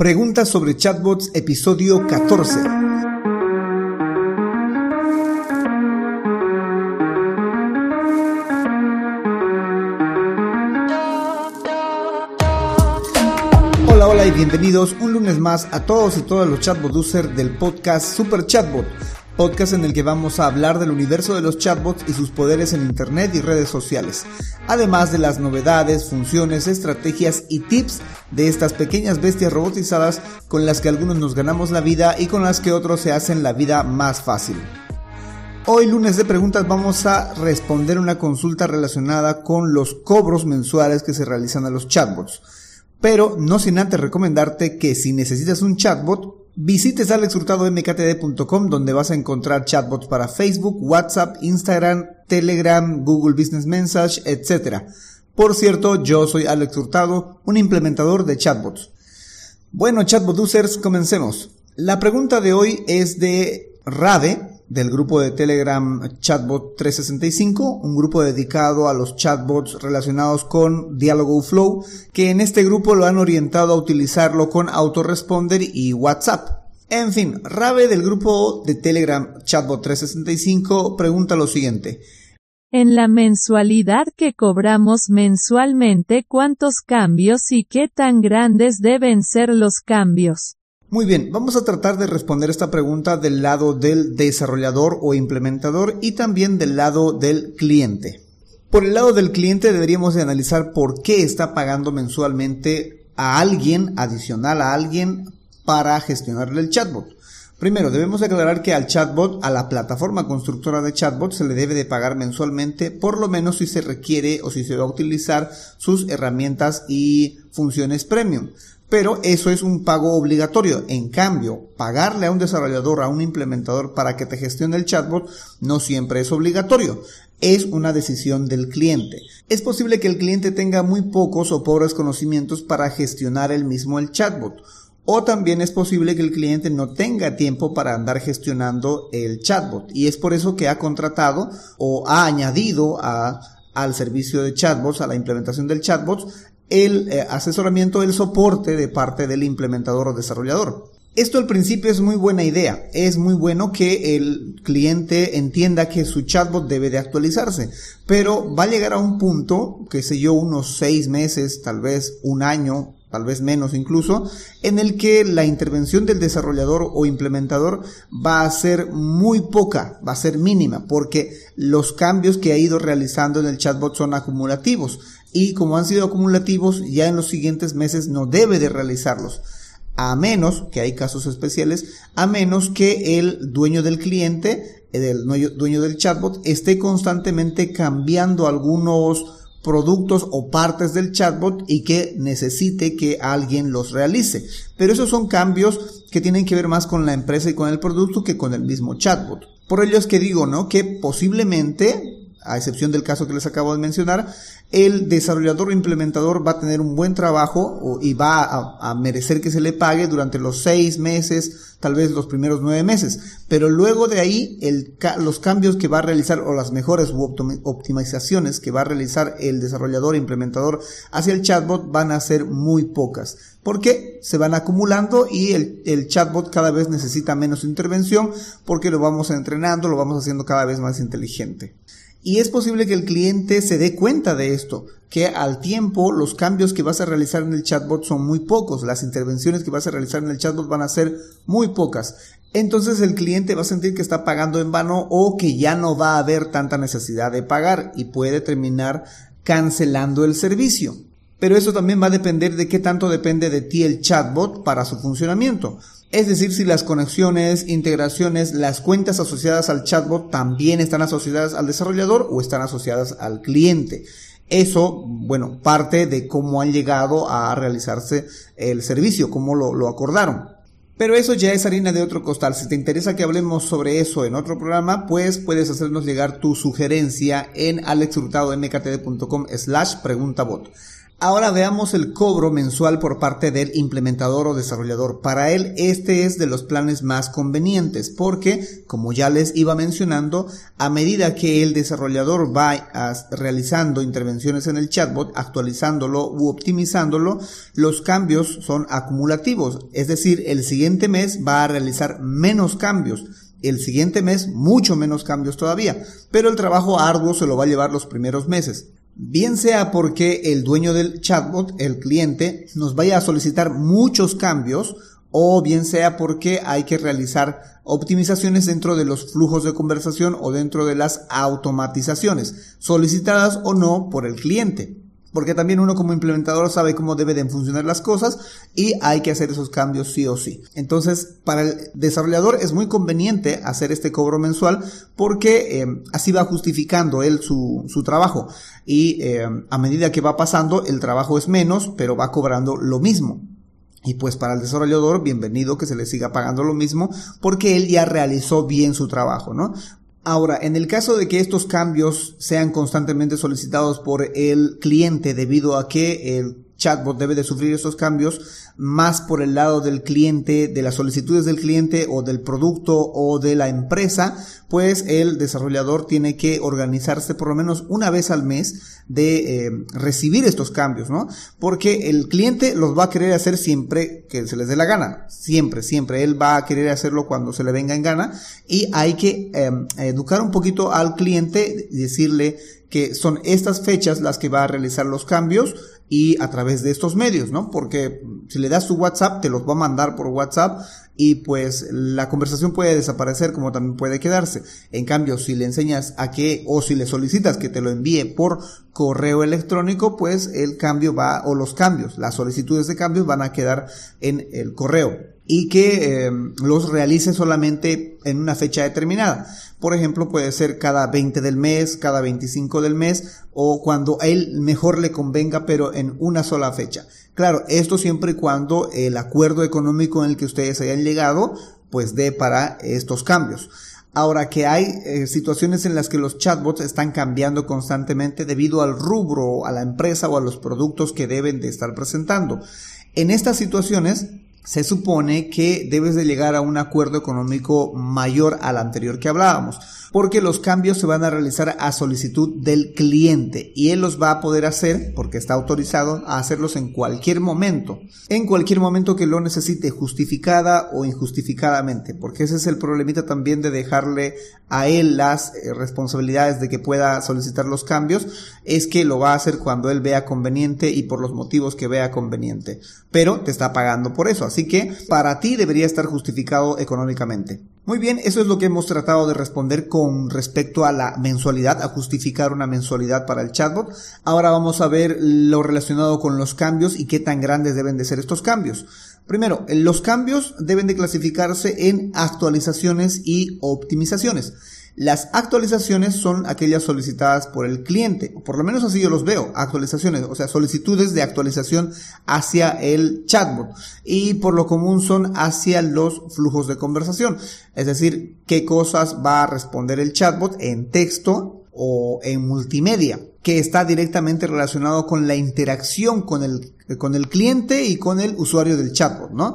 Preguntas sobre chatbots, episodio 14. Hola, hola y bienvenidos un lunes más a todos y todas los chatbot users del podcast Super Chatbot podcast en el que vamos a hablar del universo de los chatbots y sus poderes en Internet y redes sociales, además de las novedades, funciones, estrategias y tips de estas pequeñas bestias robotizadas con las que algunos nos ganamos la vida y con las que otros se hacen la vida más fácil. Hoy lunes de preguntas vamos a responder una consulta relacionada con los cobros mensuales que se realizan a los chatbots. Pero no sin antes recomendarte que si necesitas un chatbot, visites alexhurtadomktd.com donde vas a encontrar chatbots para Facebook, WhatsApp, Instagram, Telegram, Google Business Message, etc. Por cierto, yo soy Alex Hurtado, un implementador de chatbots. Bueno, chatbot users, comencemos. La pregunta de hoy es de Rade, del grupo de Telegram Chatbot 365, un grupo dedicado a los chatbots relacionados con Dialogo Flow, que en este grupo lo han orientado a utilizarlo con Autoresponder y WhatsApp. En fin, Rabe del grupo de Telegram Chatbot 365 pregunta lo siguiente. En la mensualidad que cobramos mensualmente, ¿cuántos cambios y qué tan grandes deben ser los cambios? Muy bien, vamos a tratar de responder esta pregunta del lado del desarrollador o implementador y también del lado del cliente. Por el lado del cliente deberíamos de analizar por qué está pagando mensualmente a alguien, adicional a alguien, para gestionarle el chatbot. Primero, debemos aclarar que al chatbot, a la plataforma constructora de chatbot, se le debe de pagar mensualmente, por lo menos si se requiere o si se va a utilizar sus herramientas y funciones premium pero eso es un pago obligatorio. En cambio, pagarle a un desarrollador, a un implementador para que te gestione el chatbot no siempre es obligatorio. Es una decisión del cliente. Es posible que el cliente tenga muy pocos o pobres conocimientos para gestionar el mismo el chatbot. O también es posible que el cliente no tenga tiempo para andar gestionando el chatbot. Y es por eso que ha contratado o ha añadido a, al servicio de chatbots, a la implementación del chatbot, el eh, asesoramiento, el soporte de parte del implementador o desarrollador. Esto al principio es muy buena idea. Es muy bueno que el cliente entienda que su chatbot debe de actualizarse. Pero va a llegar a un punto, que sé yo, unos seis meses, tal vez un año, tal vez menos incluso, en el que la intervención del desarrollador o implementador va a ser muy poca, va a ser mínima, porque los cambios que ha ido realizando en el chatbot son acumulativos y como han sido acumulativos, ya en los siguientes meses no debe de realizarlos. A menos, que hay casos especiales, a menos que el dueño del cliente, el dueño del chatbot, esté constantemente cambiando algunos productos o partes del chatbot y que necesite que alguien los realice. Pero esos son cambios que tienen que ver más con la empresa y con el producto que con el mismo chatbot. Por ello es que digo, ¿no? Que posiblemente a excepción del caso que les acabo de mencionar, el desarrollador o implementador va a tener un buen trabajo y va a, merecer que se le pague durante los seis meses, tal vez los primeros nueve meses. Pero luego de ahí, los cambios que va a realizar o las mejores u optimizaciones que va a realizar el desarrollador o implementador hacia el chatbot van a ser muy pocas. Porque se van acumulando y el chatbot cada vez necesita menos intervención porque lo vamos entrenando, lo vamos haciendo cada vez más inteligente. Y es posible que el cliente se dé cuenta de esto, que al tiempo los cambios que vas a realizar en el chatbot son muy pocos, las intervenciones que vas a realizar en el chatbot van a ser muy pocas. Entonces el cliente va a sentir que está pagando en vano o que ya no va a haber tanta necesidad de pagar y puede terminar cancelando el servicio. Pero eso también va a depender de qué tanto depende de ti el chatbot para su funcionamiento. Es decir, si las conexiones, integraciones, las cuentas asociadas al chatbot también están asociadas al desarrollador o están asociadas al cliente. Eso, bueno, parte de cómo han llegado a realizarse el servicio, cómo lo, acordaron. Pero eso ya es harina de otro costal. Si te interesa que hablemos sobre eso en otro programa, pues puedes hacernos llegar tu sugerencia en alexhurtadomktd.com slash preguntabot Ahora veamos el cobro mensual por parte del implementador o desarrollador. Para él este es de los planes más convenientes porque, como ya les iba mencionando, a medida que el desarrollador va realizando intervenciones en el chatbot, actualizándolo u optimizándolo, los cambios son acumulativos. Es decir, el siguiente mes va a realizar menos cambios el siguiente mes mucho menos cambios todavía, pero el trabajo arduo se lo va a llevar los primeros meses. Bien sea porque el dueño del chatbot, el cliente, nos vaya a solicitar muchos cambios o bien sea porque hay que realizar optimizaciones dentro de los flujos de conversación o dentro de las automatizaciones, solicitadas o no por el cliente porque también uno como implementador sabe cómo deben funcionar las cosas y hay que hacer esos cambios sí o sí. Entonces, para el desarrollador es muy conveniente hacer este cobro mensual porque eh, así va justificando él su, su trabajo y eh, a medida que va pasando el trabajo es menos, pero va cobrando lo mismo. Y pues para el desarrollador, bienvenido que se le siga pagando lo mismo porque él ya realizó bien su trabajo, ¿no? Ahora, en el caso de que estos cambios sean constantemente solicitados por el cliente debido a que el chatbot debe de sufrir estos cambios más por el lado del cliente, de las solicitudes del cliente o del producto o de la empresa, pues el desarrollador tiene que organizarse por lo menos una vez al mes de eh, recibir estos cambios, ¿no? Porque el cliente los va a querer hacer siempre que se les dé la gana, siempre, siempre. Él va a querer hacerlo cuando se le venga en gana y hay que em, educar un poquito al cliente, decirle que son estas fechas las que va a realizar los cambios y a través de estos medios, ¿no? Porque si le das tu WhatsApp, te los va a mandar por WhatsApp y pues la conversación puede desaparecer como también puede quedarse. En cambio, si le enseñas a que o si le solicitas que te lo envíe por correo electrónico, pues el cambio va o los cambios, las solicitudes de cambios van a quedar en el correo y que eh, los realice solamente en una fecha determinada. Por ejemplo, puede ser cada 20 del mes, cada 25 del mes o cuando a él mejor le convenga, pero en una sola fecha. Claro, esto siempre y cuando el acuerdo económico en el que ustedes hayan llegado, pues dé para estos cambios. Ahora que hay eh, situaciones en las que los chatbots están cambiando constantemente debido al rubro, a la empresa o a los productos que deben de estar presentando. En estas situaciones, se supone que debes de llegar a un acuerdo económico mayor al anterior que hablábamos, porque los cambios se van a realizar a solicitud del cliente y él los va a poder hacer, porque está autorizado a hacerlos en cualquier momento, en cualquier momento que lo necesite, justificada o injustificadamente, porque ese es el problemita también de dejarle a él las eh, responsabilidades de que pueda solicitar los cambios, es que lo va a hacer cuando él vea conveniente y por los motivos que vea conveniente, pero te está pagando por eso Así que para ti debería estar justificado económicamente. Muy bien, eso es lo que hemos tratado de responder con respecto a la mensualidad, a justificar una mensualidad para el chatbot. Ahora vamos a ver lo relacionado con los cambios y qué tan grandes deben de ser estos cambios. Primero, los cambios deben de clasificarse en actualizaciones y optimizaciones. Las actualizaciones son aquellas solicitadas por el cliente, o por lo menos así yo los veo, actualizaciones, o sea, solicitudes de actualización hacia el chatbot y por lo común son hacia los flujos de conversación, es decir, qué cosas va a responder el chatbot en texto o en multimedia, que está directamente relacionado con la interacción con el, con el cliente y con el usuario del chatbot, ¿no?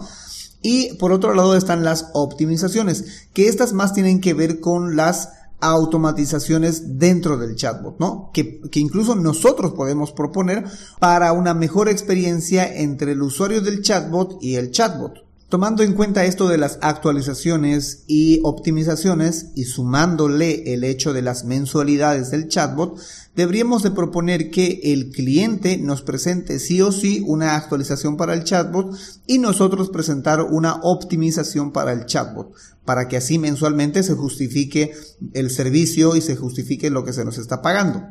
Y por otro lado están las optimizaciones, que estas más tienen que ver con las automatizaciones dentro del chatbot, ¿no? Que, que, incluso nosotros podemos proponer para una mejor experiencia entre el usuario del chatbot y el chatbot. Tomando en cuenta esto de las actualizaciones y optimizaciones y sumándole el hecho de las mensualidades del chatbot, deberíamos de proponer que el cliente nos presente sí o sí una actualización para el chatbot y nosotros presentar una optimización para el chatbot, para que así mensualmente se justifique el servicio y se justifique lo que se nos está pagando.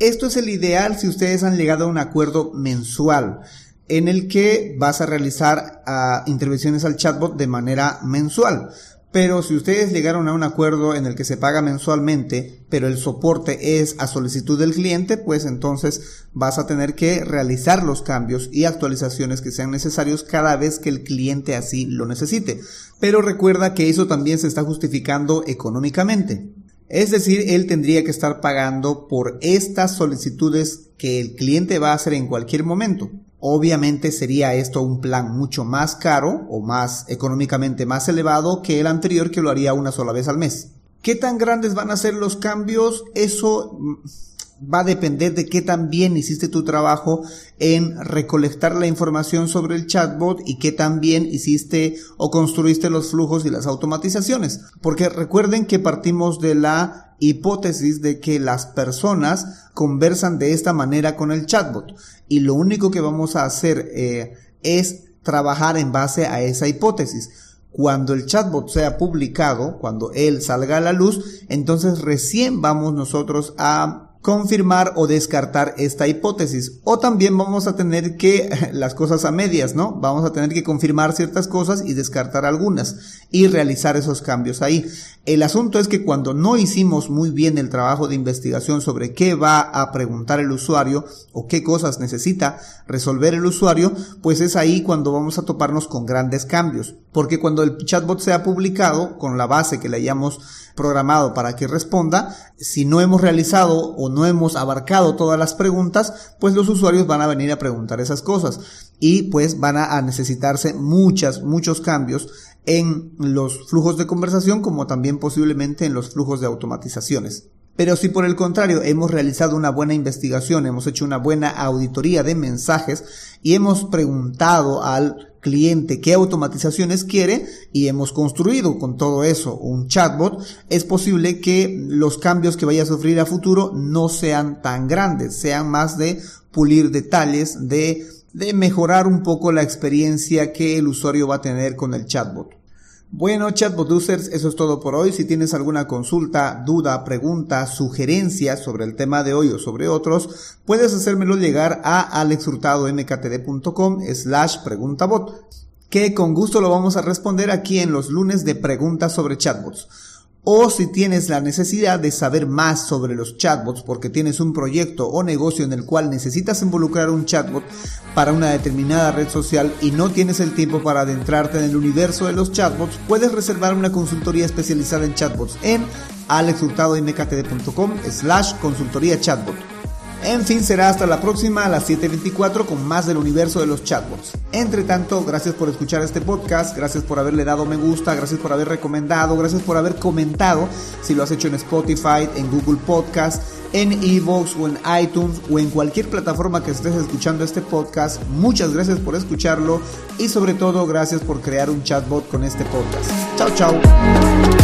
Esto es el ideal si ustedes han llegado a un acuerdo mensual en el que vas a realizar ah, intervenciones al chatbot de manera mensual. Pero si ustedes llegaron a un acuerdo en el que se paga mensualmente, pero el soporte es a solicitud del cliente, pues entonces vas a tener que realizar los cambios y actualizaciones que sean necesarios cada vez que el cliente así lo necesite. Pero recuerda que eso también se está justificando económicamente. Es decir, él tendría que estar pagando por estas solicitudes que el cliente va a hacer en cualquier momento. Obviamente sería esto un plan mucho más caro o más económicamente más elevado que el anterior que lo haría una sola vez al mes. ¿Qué tan grandes van a ser los cambios? Eso mm, va a depender de qué tan bien hiciste tu trabajo en recolectar la información sobre el chatbot y qué tan bien hiciste o construiste los flujos y las automatizaciones. Porque recuerden que partimos de la hipótesis de que las personas conversan de esta manera con el chatbot y lo único que vamos a hacer eh, es trabajar en base a esa hipótesis. Cuando el chatbot sea publicado, cuando él salga a la luz, entonces recién vamos nosotros a confirmar o descartar esta hipótesis. O también vamos a tener que, las cosas a medias, ¿no? Vamos a tener que confirmar ciertas cosas y descartar algunas y realizar esos cambios ahí. El asunto es que cuando no hicimos muy bien el trabajo de investigación sobre qué va a preguntar el usuario o qué cosas necesita resolver el usuario, pues es ahí cuando vamos a toparnos con grandes cambios. Porque cuando el chatbot sea publicado, con la base que le hayamos programado para que responda, si no hemos realizado o no hemos abarcado todas las preguntas, pues los usuarios van a venir a preguntar esas cosas y pues van a necesitarse muchas, muchos cambios en los flujos de conversación como también posiblemente en los flujos de automatizaciones. Pero si por el contrario hemos realizado una buena investigación, hemos hecho una buena auditoría de mensajes y hemos preguntado al cliente qué automatizaciones quiere y hemos construido con todo eso un chatbot, es posible que los cambios que vaya a sufrir a futuro no sean tan grandes, sean más de pulir detalles, de, de mejorar un poco la experiencia que el usuario va a tener con el chatbot. Bueno, chatbot users, eso es todo por hoy. Si tienes alguna consulta, duda, pregunta, sugerencia sobre el tema de hoy o sobre otros, puedes hacérmelo llegar a alexhurtadomktd.com slash preguntabot, que con gusto lo vamos a responder aquí en los lunes de preguntas sobre chatbots o si tienes la necesidad de saber más sobre los chatbots porque tienes un proyecto o negocio en el cual necesitas involucrar un chatbot para una determinada red social y no tienes el tiempo para adentrarte en el universo de los chatbots, puedes reservar una consultoría especializada en chatbots en alexhurtadomktd.com slash consultoría chatbot. En fin, será hasta la próxima a las 7.24 con más del universo de los chatbots. Entre tanto, gracias por escuchar este podcast, gracias por haberle dado me gusta, gracias por haber recomendado, gracias por haber comentado si lo has hecho en Spotify, en Google Podcast, en Evox o en iTunes o en cualquier plataforma que estés escuchando este podcast. Muchas gracias por escucharlo y sobre todo gracias por crear un chatbot con este podcast. Chao, chao.